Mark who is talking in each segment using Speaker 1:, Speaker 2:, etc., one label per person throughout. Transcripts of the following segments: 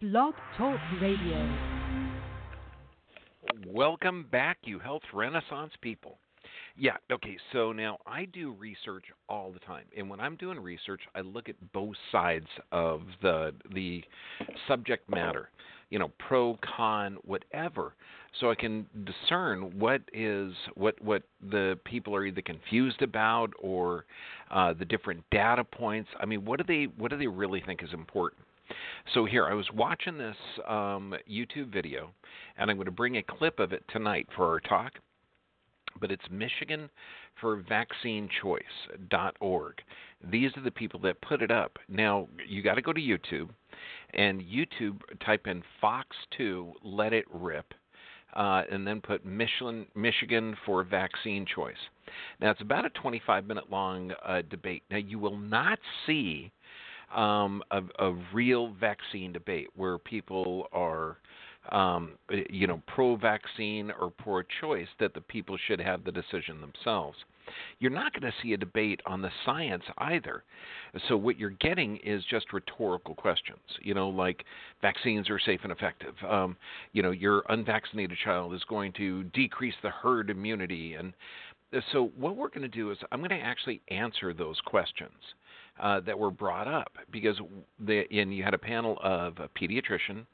Speaker 1: Blog Talk Radio.
Speaker 2: Welcome back, you health renaissance people. Yeah, okay, so now I do research all the time. And when I'm doing research, I look at both sides of the the subject matter. You know, pro, con, whatever. So I can discern what is what what the people are either confused about or uh, the different data points. I mean, what do they what do they really think is important? So here, I was watching this um, YouTube video, and I'm going to bring a clip of it tonight for our talk but it's Michigan for Vaccine Choice.org. These are the people that put it up. Now, you got to go to YouTube and YouTube type in Fox 2 Let It Rip. Uh, and then put Michigan, Michigan for vaccine choice. Now it's about a 25 minute long uh, debate. Now you will not see um, a, a real vaccine debate where people are um, you know, pro-vaccine or pro-choice, that the people should have the decision themselves. You're not going to see a debate on the science either. So what you're getting is just rhetorical questions. You know, like vaccines are safe and effective. Um, you know, your unvaccinated child is going to decrease the herd immunity, and so what we're going to do is I'm going to actually answer those questions. Uh, that were brought up because the, and you had a panel of a pediatrician,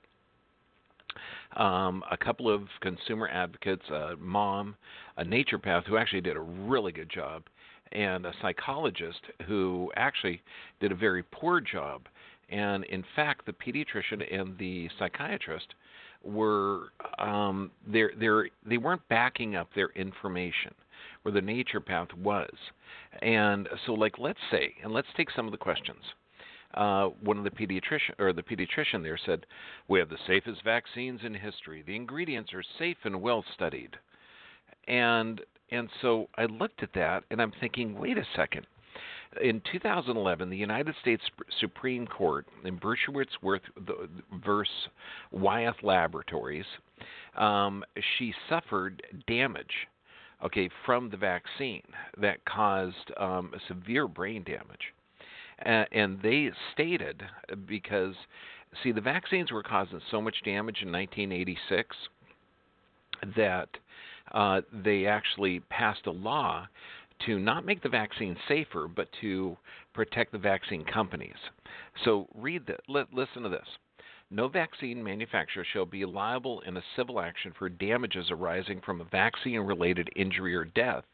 Speaker 2: um, a couple of consumer advocates, a mom, a naturopath who actually did a really good job, and a psychologist who actually did a very poor job. And in fact, the pediatrician and the psychiatrist were um, they're, they're, they weren't backing up their information where the naturopath was. And so, like, let's say, and let's take some of the questions uh, one of the pediatrician or the pediatrician there said, "We have the safest vaccines in history. The ingredients are safe and well studied." And and so I looked at that and I'm thinking, wait a second. In 2011, the United States Supreme Court in Bruesewitz versus Wyeth Laboratories, um, she suffered damage, okay, from the vaccine that caused um, severe brain damage and they stated because see the vaccines were causing so much damage in 1986 that uh, they actually passed a law to not make the vaccine safer, but to protect the vaccine companies. So read that. listen to this. No vaccine manufacturer shall be liable in a civil action for damages arising from a vaccine related injury or death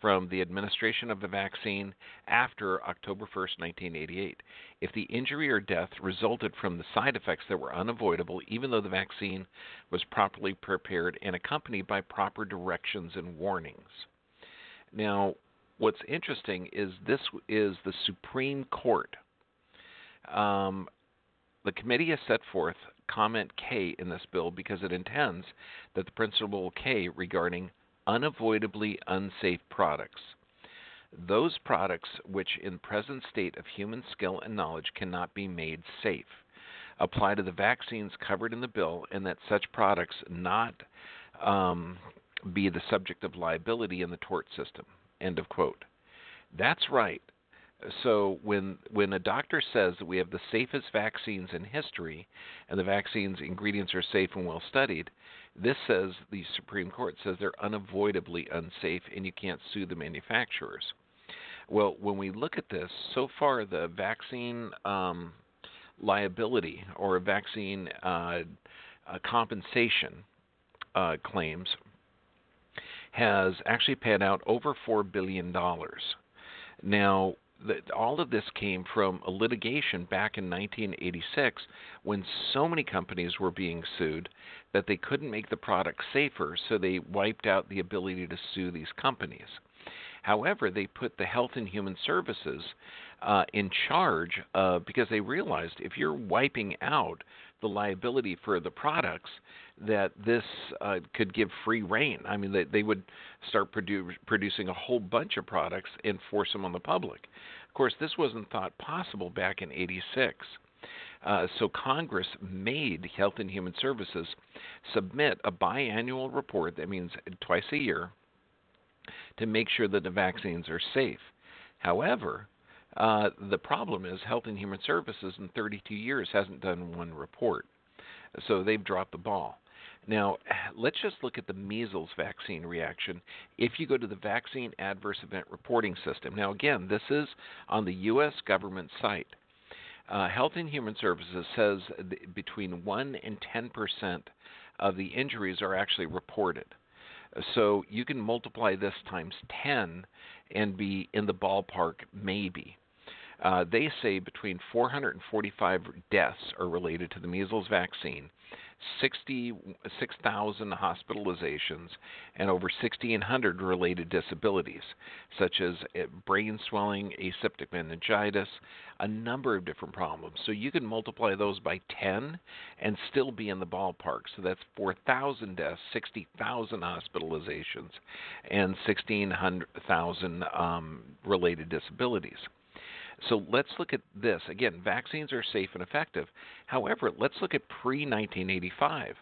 Speaker 2: from the administration of the vaccine after October 1, 1988. If the injury or death resulted from the side effects that were unavoidable, even though the vaccine was properly prepared and accompanied by proper directions and warnings. Now, what's interesting is this is the Supreme Court. Um, the committee has set forth comment K in this bill because it intends that the principle K regarding unavoidably unsafe products. Those products which, in present state of human skill and knowledge, cannot be made safe, apply to the vaccines covered in the bill, and that such products not um, be the subject of liability in the tort system. End of quote. That's right. So when when a doctor says that we have the safest vaccines in history, and the vaccines ingredients are safe and well studied, this says the Supreme Court says they're unavoidably unsafe and you can't sue the manufacturers. Well, when we look at this, so far the vaccine um, liability or vaccine uh, uh, compensation uh, claims has actually paid out over $4 billion. Now, all of this came from a litigation back in 1986 when so many companies were being sued that they couldn't make the product safer, so they wiped out the ability to sue these companies. However, they put the Health and Human Services uh, in charge uh, because they realized if you're wiping out the liability for the products, that this uh, could give free reign. I mean, they, they would start produ- producing a whole bunch of products and force them on the public. Of course, this wasn't thought possible back in '86. Uh, so Congress made Health and Human Services submit a biannual report, that means twice a year, to make sure that the vaccines are safe. However, uh, the problem is Health and Human Services in 32 years hasn't done one report. So they've dropped the ball. Now, let's just look at the measles vaccine reaction if you go to the Vaccine Adverse Event Reporting System. Now, again, this is on the U.S. government site. Uh, Health and Human Services says between 1 and 10 percent of the injuries are actually reported. So you can multiply this times 10 and be in the ballpark, maybe. Uh, they say between 445 deaths are related to the measles vaccine 66,000 hospitalizations and over 1,600 related disabilities, such as eh, brain swelling, aseptic meningitis, a number of different problems. So you can multiply those by 10 and still be in the ballpark. So that's 4,000 deaths, 60,000 hospitalizations, and 16,000 um, related disabilities. So let's look at this. Again, vaccines are safe and effective. However, let's look at pre 1985.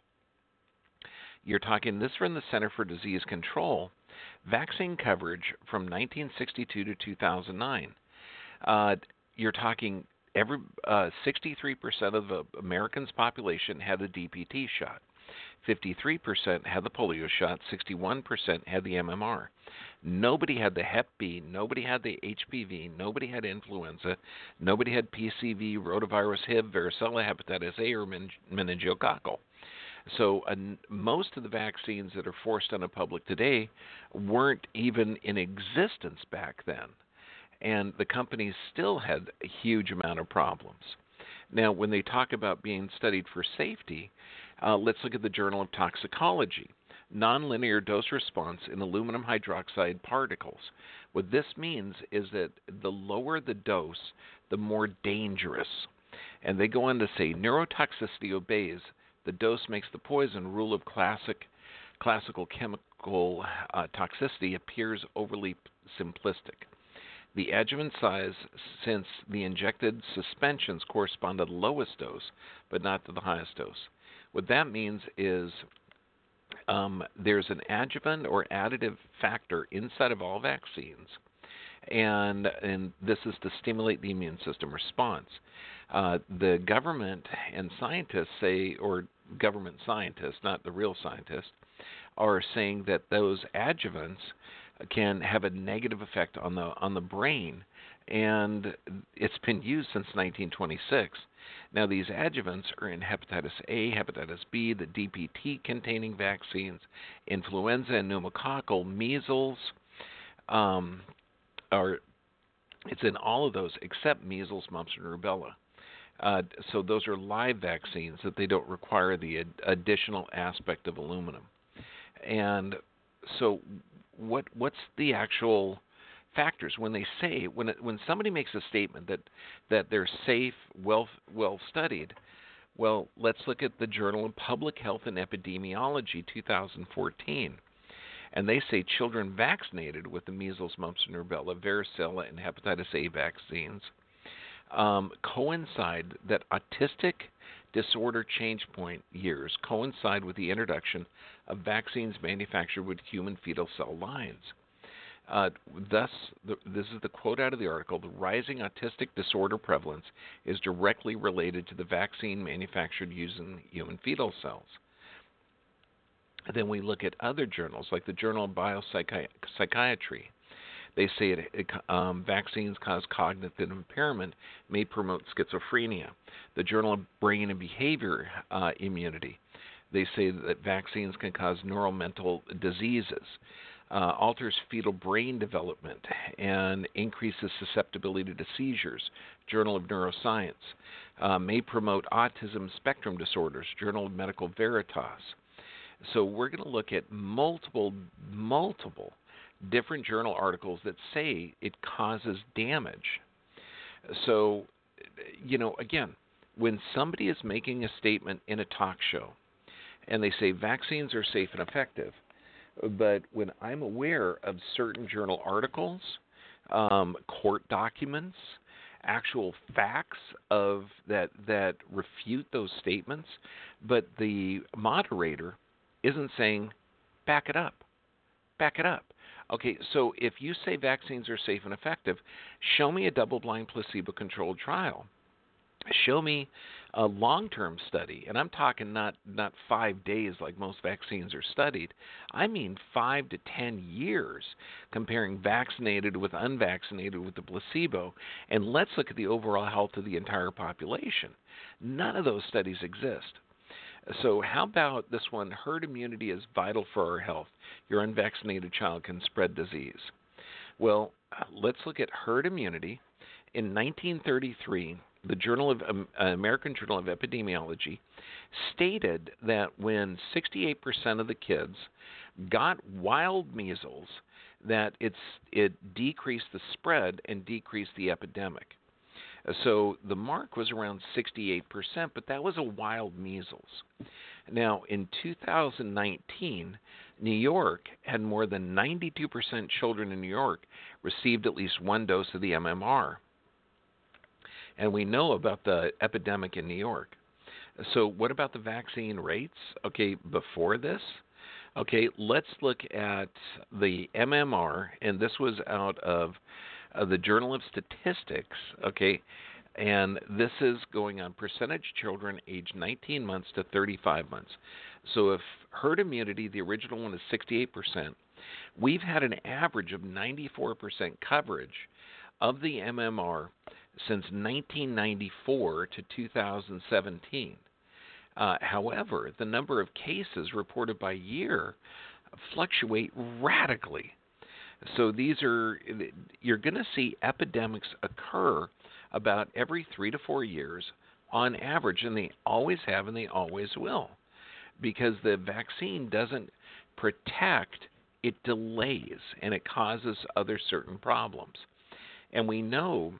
Speaker 2: You're talking this from the Center for Disease Control. Vaccine coverage from 1962 to 2009. Uh, you're talking every uh, 63% of the Americans' population had the DPT shot. 53% had the polio shot, 61% had the MMR. Nobody had the Hep B, nobody had the HPV, nobody had influenza, nobody had PCV, rotavirus, HIV, varicella, hepatitis A, or meningococcal. So uh, most of the vaccines that are forced on the public today weren't even in existence back then, and the companies still had a huge amount of problems. Now, when they talk about being studied for safety, uh, let's look at the Journal of Toxicology. Nonlinear dose response in aluminum hydroxide particles. What this means is that the lower the dose, the more dangerous. And they go on to say neurotoxicity obeys the dose makes the poison rule of classic classical chemical uh, toxicity appears overly simplistic. The adjuvant size, since the injected suspensions correspond to the lowest dose, but not to the highest dose. What that means is um, there's an adjuvant or additive factor inside of all vaccines, and and this is to stimulate the immune system response. Uh, the government and scientists say, or government scientists, not the real scientists, are saying that those adjuvants can have a negative effect on the on the brain, and it's been used since 1926. Now, these adjuvants are in hepatitis A, hepatitis B, the DPT containing vaccines, influenza and pneumococcal, measles, um, are, it's in all of those except measles, mumps, and rubella. Uh, so those are live vaccines that they don't require the ad- additional aspect of aluminum. And so, what what's the actual factors when they say when it, when somebody makes a statement that that they're safe, well well studied. Well, let's look at the Journal of Public Health and Epidemiology 2014. And they say children vaccinated with the measles, mumps, and rubella, varicella, and hepatitis A vaccines um, coincide that autistic disorder change point years coincide with the introduction of vaccines manufactured with human fetal cell lines. Uh, thus, the, this is the quote out of the article the rising autistic disorder prevalence is directly related to the vaccine manufactured using human fetal cells. then we look at other journals, like the Journal of Biopsychiatry. They say it, it, um, vaccines cause cognitive impairment, may promote schizophrenia. The Journal of Brain and Behavior uh, Immunity. They say that vaccines can cause neural mental diseases uh, alters fetal brain development and increases susceptibility to seizures. Journal of Neuroscience uh, may promote autism spectrum disorders. Journal of Medical Veritas. So we're going to look at multiple, multiple different journal articles that say it causes damage. So, you know, again, when somebody is making a statement in a talk show and they say vaccines are safe and effective, but when I'm aware of certain journal articles, um, court documents, actual facts of that that refute those statements, but the moderator isn't saying back it up. Back it up. Okay, so if you say vaccines are safe and effective, show me a double blind placebo controlled trial. Show me a long-term study, and I'm talking not not 5 days like most vaccines are studied. I mean 5 to 10 years comparing vaccinated with unvaccinated with the placebo, and let's look at the overall health of the entire population. None of those studies exist. So, how about this one? Herd immunity is vital for our health. Your unvaccinated child can spread disease. Well, let's look at herd immunity. In 1933, the Journal of um, American Journal of Epidemiology stated that when 68% of the kids got wild measles, that it's it decreased the spread and decreased the epidemic. So the mark was around 68%, but that was a wild measles. Now, in 2019, New York had more than 92% children in New York received at least one dose of the MMR. And we know about the epidemic in New York. So, what about the vaccine rates? Okay, before this, okay, let's look at the MMR, and this was out of uh, the Journal of Statistics, okay, and this is going on percentage children aged 19 months to 35 months. So if herd immunity, the original one is 68%, we've had an average of 94% coverage of the MMR since 1994 to 2017. Uh, however, the number of cases reported by year fluctuate radically. So these are you're going to see epidemics occur about every 3 to 4 years on average and they always have and they always will because the vaccine doesn't protect it delays and it causes other certain problems. And we know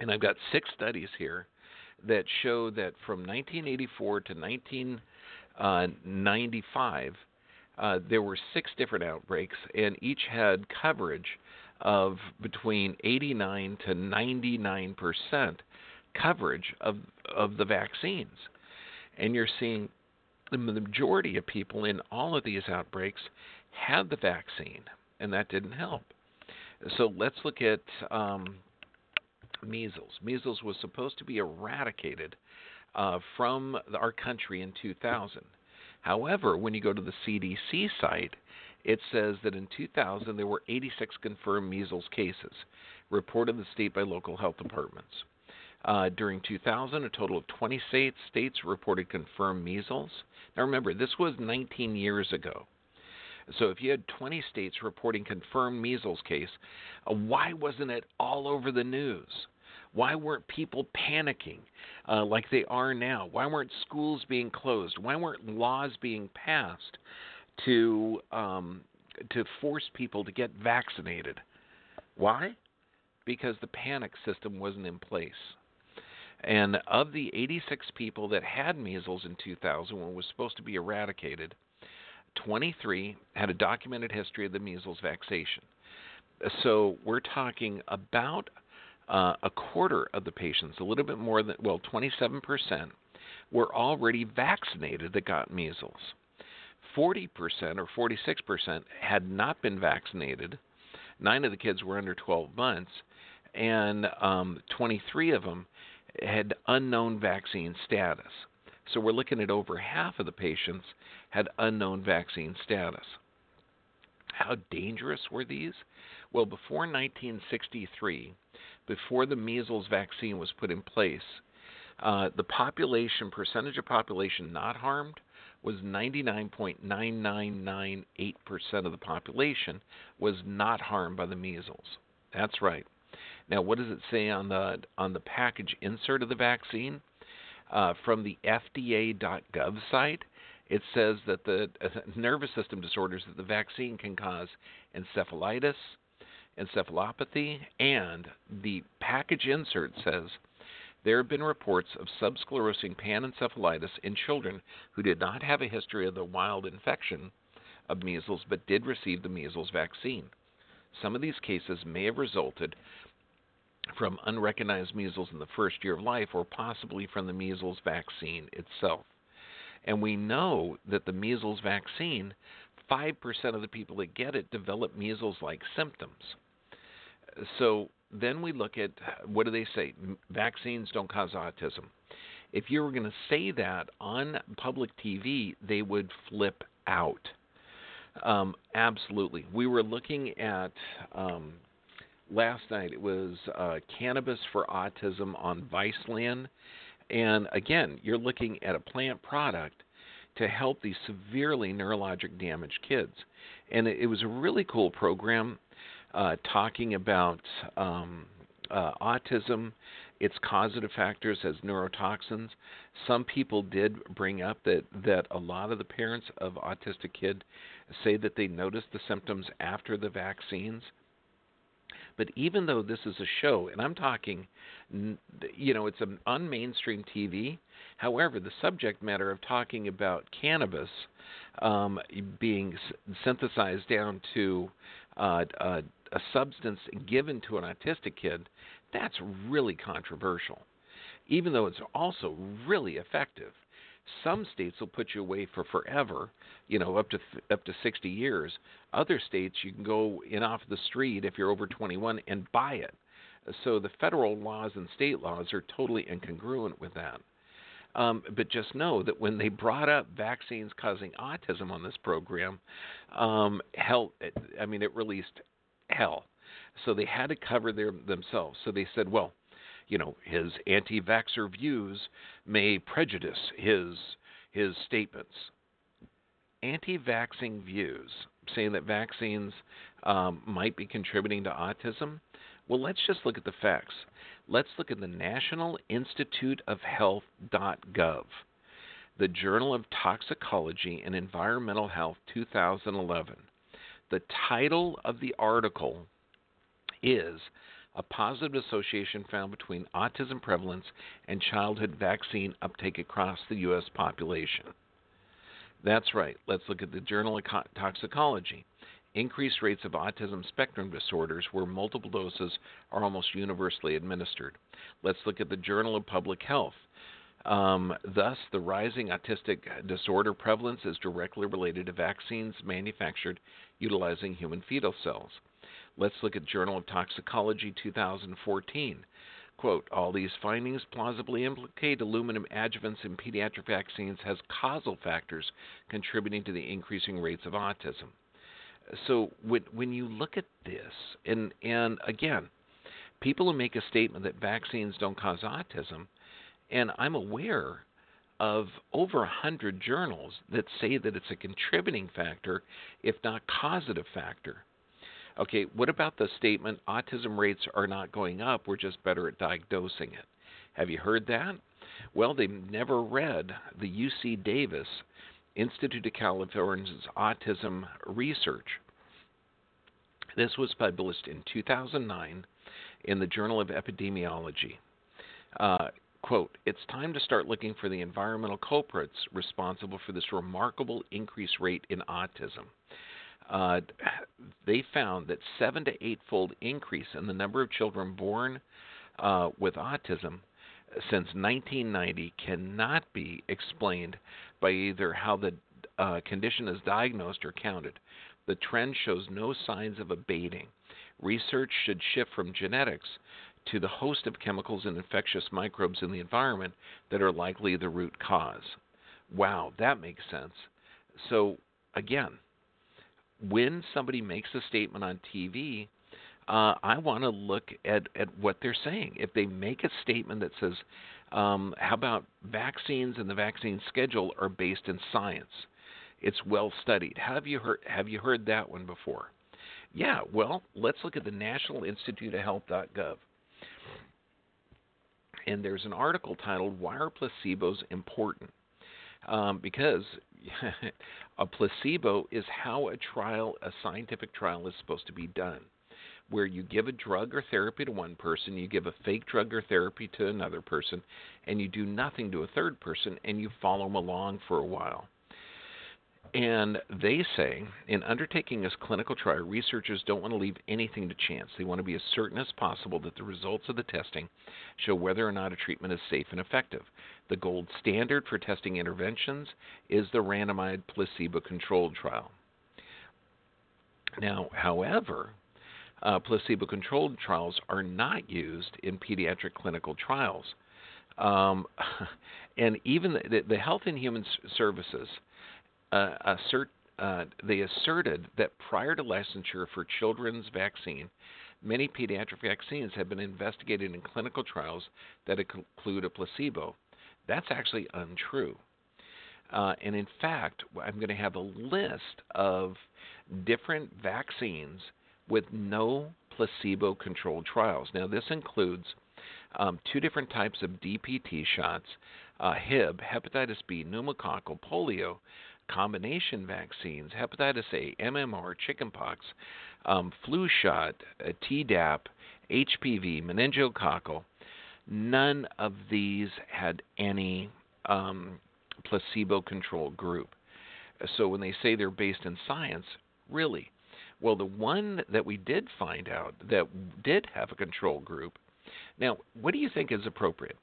Speaker 2: and I've got six studies here that show that from 1984 to 1995 uh, there were six different outbreaks, and each had coverage of between 89 to 99 percent coverage of of the vaccines. And you're seeing the majority of people in all of these outbreaks had the vaccine, and that didn't help. So let's look at um, measles. Measles was supposed to be eradicated uh, from our country in 2000. However, when you go to the CDC site, it says that in 2000 there were 86 confirmed measles cases reported in the state by local health departments. Uh, during 2000, a total of 20 states, states reported confirmed measles. Now remember, this was 19 years ago. So if you had 20 states reporting confirmed measles case, uh, why wasn't it all over the news? Why weren't people panicking uh, like they are now? Why weren't schools being closed? Why weren't laws being passed to um, to force people to get vaccinated? Why? Because the panic system wasn't in place. And of the 86 people that had measles in 2000 when it was supposed to be eradicated, 23 had a documented history of the measles vaccination. So we're talking about uh, a quarter of the patients, a little bit more than, well, 27%, were already vaccinated that got measles. 40% or 46% had not been vaccinated. Nine of the kids were under 12 months, and um, 23 of them had unknown vaccine status. So we're looking at over half of the patients had unknown vaccine status. How dangerous were these? Well, before 1963, before the measles vaccine was put in place, uh, the population percentage of population not harmed was 99.9998% of the population was not harmed by the measles. That's right. Now, what does it say on the on the package insert of the vaccine? Uh, from the FDA.gov site, it says that the uh, nervous system disorders that the vaccine can cause encephalitis, encephalopathy, and the package insert says there have been reports of subsclerosing panencephalitis in children who did not have a history of the wild infection of measles but did receive the measles vaccine. Some of these cases may have resulted from unrecognized measles in the first year of life or possibly from the measles vaccine itself. And we know that the measles vaccine, 5% of the people that get it develop measles like symptoms so then we look at what do they say? Vaccines don't cause autism. If you were going to say that on public TV, they would flip out. Um, absolutely. We were looking at um, last night. It was uh, cannabis for autism on Viceland, and again, you're looking at a plant product to help these severely neurologic damaged kids. And it, it was a really cool program uh, talking about um, uh, autism, its causative factors as neurotoxins. Some people did bring up that, that a lot of the parents of autistic kid say that they noticed the symptoms after the vaccines. But even though this is a show, and I'm talking, you know, it's on mainstream TV. However, the subject matter of talking about cannabis um, being synthesized down to uh, uh, a substance given to an autistic kid, that's really controversial. Even though it's also really effective. Some states will put you away for forever, you know, up to up to 60 years. Other states you can go in off the street if you're over 21 and buy it. So the federal laws and state laws are totally incongruent with that. Um, but just know that when they brought up vaccines causing autism on this program, um, hell, I mean, it released hell. So they had to cover their, themselves. So they said, well, you know, his anti-vaxxer views may prejudice his his statements. Anti-vaxxing views, saying that vaccines um, might be contributing to autism. Well, let's just look at the facts. Let's look at the National Institute of Health.gov, the Journal of Toxicology and Environmental Health 2011. The title of the article is a positive association found between autism prevalence and childhood vaccine uptake across the U.S. population. That's right. Let's look at the Journal of Toxicology. Increased rates of autism spectrum disorders where multiple doses are almost universally administered. Let's look at the Journal of Public Health. Um, thus, the rising autistic disorder prevalence is directly related to vaccines manufactured utilizing human fetal cells. Let's look at Journal of Toxicology 2014. Quote, all these findings plausibly implicate aluminum adjuvants in pediatric vaccines as causal factors contributing to the increasing rates of autism. So when, when you look at this, and, and again, people who make a statement that vaccines don't cause autism, and I'm aware of over a hundred journals that say that it's a contributing factor, if not causative factor. Okay, what about the statement autism rates are not going up, we're just better at diagnosing it? Have you heard that? Well, they've never read the UC Davis Institute of California's autism research. This was published in 2009 in the Journal of Epidemiology. Uh, quote, it's time to start looking for the environmental culprits responsible for this remarkable increase rate in autism uh, they found that seven to eightfold increase in the number of children born uh, with autism since 1990 cannot be explained by either how the uh, condition is diagnosed or counted. The trend shows no signs of abating. Research should shift from genetics to the host of chemicals and infectious microbes in the environment that are likely the root cause. Wow, that makes sense. So, again, when somebody makes a statement on TV, uh, I want to look at, at what they're saying. If they make a statement that says, um, how about vaccines and the vaccine schedule are based in science? It's well studied. Have you heard have you heard that one before? Yeah, well, let's look at the National Institute of Health.gov. And there's an article titled Why Are Placebos Important? Um, because a placebo is how a trial, a scientific trial, is supposed to be done, where you give a drug or therapy to one person, you give a fake drug or therapy to another person, and you do nothing to a third person, and you follow them along for a while. And they say in undertaking this clinical trial, researchers don't want to leave anything to chance. They want to be as certain as possible that the results of the testing show whether or not a treatment is safe and effective. The gold standard for testing interventions is the randomized placebo controlled trial. Now, however, uh, placebo controlled trials are not used in pediatric clinical trials. Um, and even the, the Health and Human Services uh, assert uh, they asserted that prior to licensure for children's vaccine, many pediatric vaccines have been investigated in clinical trials that include a placebo. That's actually untrue. Uh, and in fact, I'm going to have a list of different vaccines with no placebo controlled trials. Now, this includes um, two different types of DPT shots uh, Hib, hepatitis B, pneumococcal, polio, combination vaccines, hepatitis A, MMR, chickenpox, um, flu shot, uh, Tdap, HPV, meningococcal. None of these had any um, placebo controlled group. So when they say they're based in science, really, well, the one that we did find out that did have a control group. Now, what do you think is appropriate?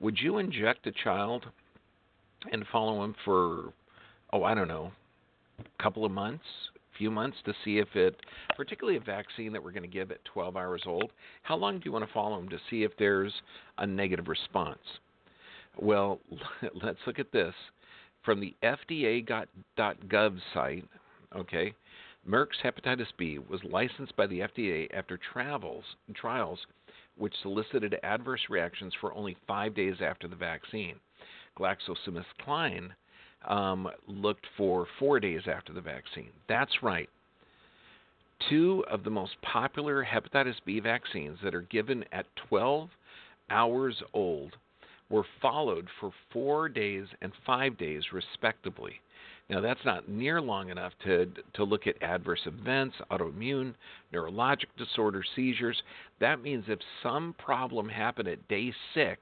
Speaker 2: Would you inject a child and follow him for, oh, I don't know, a couple of months, a few months to see if it, particularly a vaccine that we're going to give at 12 hours old, how long do you want to follow them to see if there's a negative response? Well, let's look at this. From the FDA.gov site, okay, Merck's hepatitis B was licensed by the FDA after travels, trials which solicited adverse reactions for only five days after the vaccine. GlaxoSmithKline um, looked for four days after the vaccine. That's right. Two of the most popular hepatitis B vaccines that are given at 12 hours old were followed for four days and five days, respectively. Now, that's not near long enough to, to look at adverse events, autoimmune, neurologic disorder, seizures. That means if some problem happened at day six,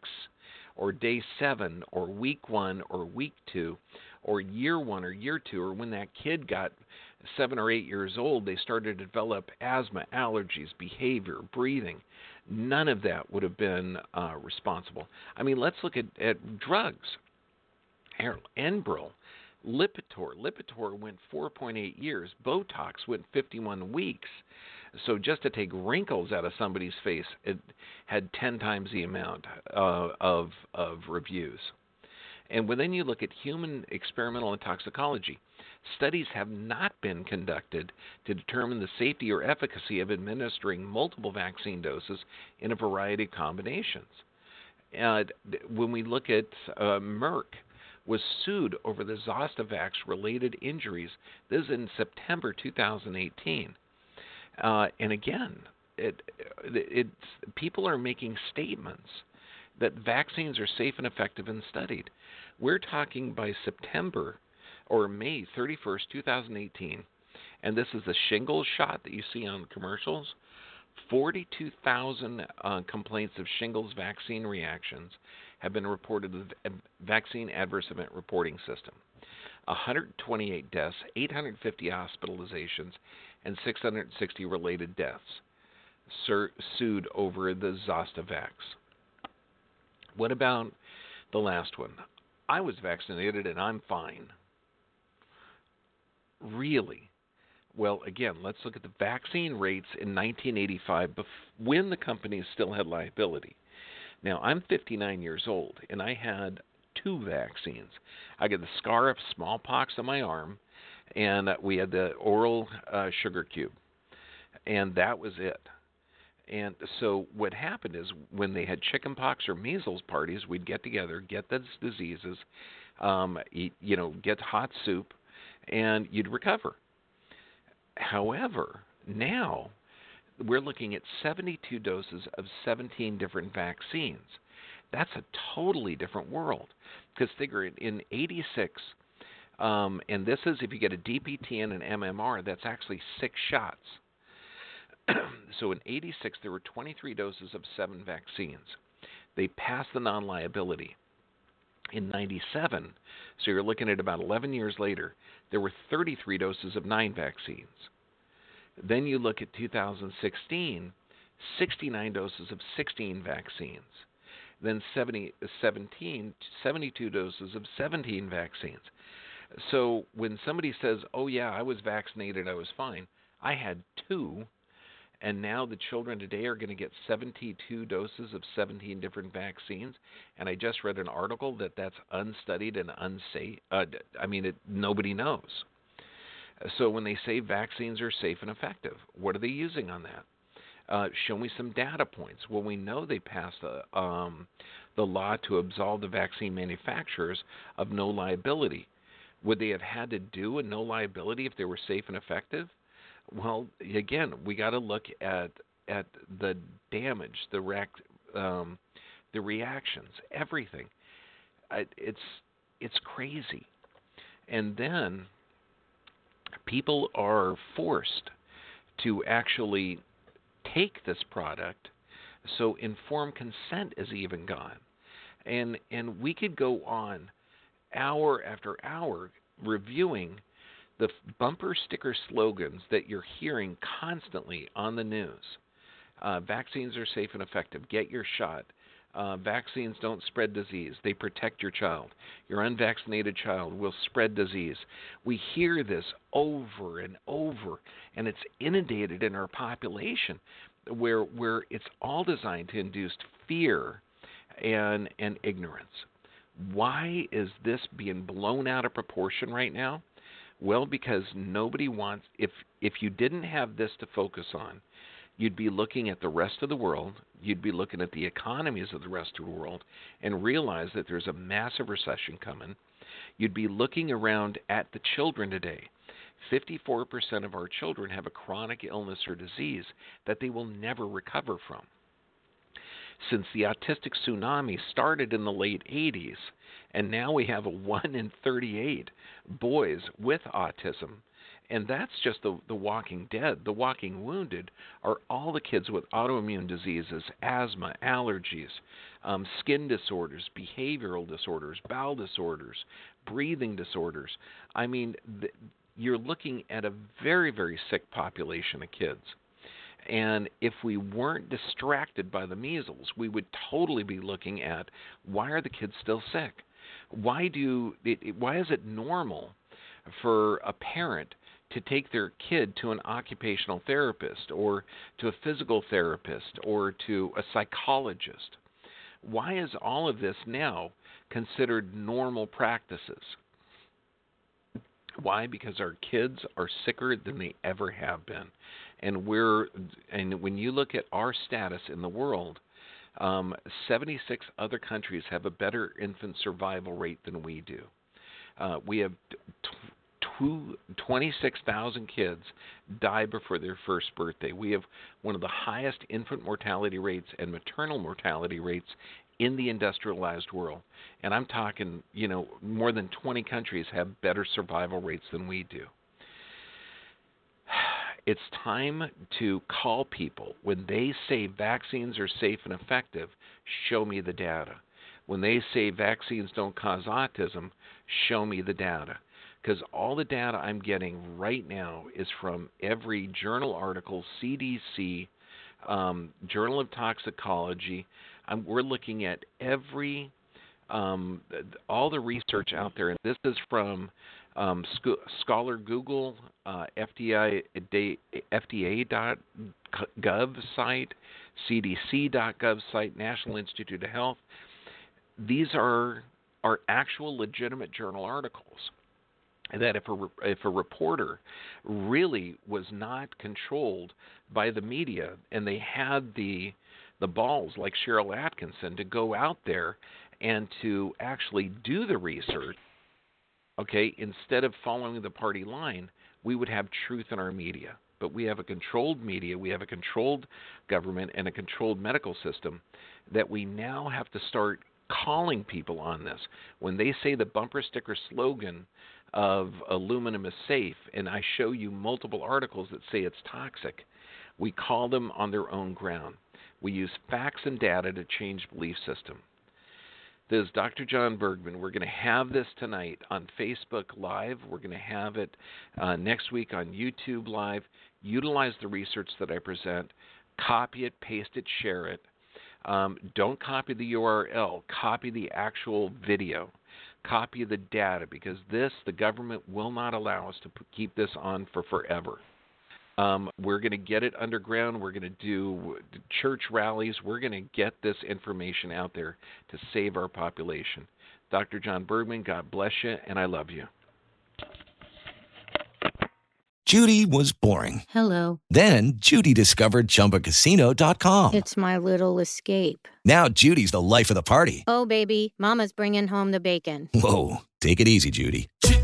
Speaker 2: or day seven, or week one, or week two, or year one, or year two, or when that kid got seven or eight years old, they started to develop asthma, allergies, behavior, breathing. None of that would have been uh, responsible. I mean, let's look at, at drugs. Enbrel Lipitor, Lipitor went 4.8 years. Botox went 51 weeks. So just to take wrinkles out of somebody's face, it had 10 times the amount uh, of of reviews. And when then you look at human experimental toxicology, studies have not been conducted to determine the safety or efficacy of administering multiple vaccine doses in a variety of combinations. Uh, when we look at uh, Merck, was sued over the Zostavax related injuries. This is in September 2018. Uh, and again, it, it, people are making statements that vaccines are safe and effective and studied. We're talking by September or May 31st, 2018, and this is the shingles shot that you see on commercials. 42,000 uh, complaints of shingles vaccine reactions have been reported to the Vaccine Adverse Event Reporting System. 128 deaths, 850 hospitalizations, and 660 related deaths sur- sued over the Zostavax. What about the last one? I was vaccinated and I'm fine. Really? Well, again, let's look at the vaccine rates in 1985 bef- when the companies still had liability. Now, I'm 59 years old, and I had two vaccines. I got the scar of smallpox on my arm, and we had the oral uh, sugar cube, and that was it. And so what happened is when they had chickenpox or measles parties, we'd get together, get those diseases, um, eat, you know, get hot soup, and you'd recover. However, now we're looking at 72 doses of 17 different vaccines. That's a totally different world. Because figure in 86, um, and this is if you get a DPT and an MMR, that's actually six shots. so in 86, there were 23 doses of seven vaccines. They passed the non liability. In 97, so you're looking at about 11 years later, there were 33 doses of nine vaccines. Then you look at 2016, 69 doses of 16 vaccines. Then 70, 17, 72 doses of 17 vaccines. So when somebody says, "Oh yeah, I was vaccinated, I was fine," I had two, And now the children today are going to get 72 doses of 17 different vaccines. And I just read an article that that's unstudied and unsafe. Uh, I mean, it, nobody knows. So when they say vaccines are safe and effective, what are they using on that? Uh, show me some data points. Well, we know they passed a, um, the law to absolve the vaccine manufacturers of no liability. Would they have had to do a no liability if they were safe and effective? Well, again, we got to look at at the damage, the rec, um, the reactions, everything. It's it's crazy, and then people are forced to actually take this product. So informed consent is even gone, and and we could go on hour after hour reviewing the bumper sticker slogans that you're hearing constantly on the news. Uh, vaccines are safe and effective. Get your shot. Uh, vaccines don't spread disease. They protect your child. Your unvaccinated child will spread disease. We hear this over and over, and it's inundated in our population where, where it's all designed to induce fear and, and ignorance. Why is this being blown out of proportion right now? Well, because nobody wants if if you didn't have this to focus on, you'd be looking at the rest of the world, you'd be looking at the economies of the rest of the world and realize that there's a massive recession coming. You'd be looking around at the children today. 54% of our children have a chronic illness or disease that they will never recover from since the autistic tsunami started in the late 80s, and now we have a 1 in 38 boys with autism. And that's just the, the walking dead. The walking wounded are all the kids with autoimmune diseases, asthma, allergies, um, skin disorders, behavioral disorders, bowel disorders, breathing disorders. I mean, th- you're looking at a very, very sick population of kids. And if we weren't distracted by the measles, we would totally be looking at why are the kids still sick? Why do it, why is it normal for a parent to take their kid to an occupational therapist or to a physical therapist or to a psychologist? Why is all of this now considered normal practices? Why? Because our kids are sicker than they ever have been and we're and when you look at our status in the world, um, 76 other countries have a better infant survival rate than we do. Uh, we have t- 26,000 kids die before their first birthday. We have one of the highest infant mortality rates and maternal mortality rates in the industrialized world. And I'm talking, you know, more than 20 countries have better survival rates than we do. It's time to call people. When they say vaccines are safe and effective, show me the data. When they say vaccines don't cause autism, show me the data. Because all the data I'm getting right now is from every journal article, CDC, um, Journal of Toxicology. I'm, we're looking at every um, all the research out there, and this is from um, Sc- Scholar Google, uh, FDA, FDA.gov site, CDC.gov site, National Institute of Health. These are are actual legitimate journal articles. That if a if a reporter really was not controlled by the media and they had the the balls like Sharyl Attkisson to go out there and to actually do the research okay, instead of following the party line, we would have truth in our media. But we have a controlled media, we have a controlled government, and a controlled medical system that we now have to start calling people on this. When they say the bumper sticker slogan of aluminum is safe, and I show you multiple articles that say it's toxic, we call them on their own ground. We use facts and data to change belief system. This is Dr. John Bergman. We're going to have this tonight on Facebook Live. We're going to have it uh, next week on YouTube Live. Utilize the research that I present, copy it, paste it, share it. Um, don't copy the URL, copy the actual video, copy the data, because this, the government will not allow us to p- keep this on for forever. Um, we're going to get it underground. We're going to do church rallies. We're going to get this information out there to save our population. Dr. John Bergman, God bless you, and I love you.
Speaker 3: Judy was boring.
Speaker 4: Hello.
Speaker 3: Then Judy discovered ChumbaCasino.com.
Speaker 4: It's my little escape.
Speaker 3: Now Judy's the life of the party.
Speaker 4: Oh, baby, Mama's bringing home the bacon.
Speaker 3: Whoa, take it easy, Judy.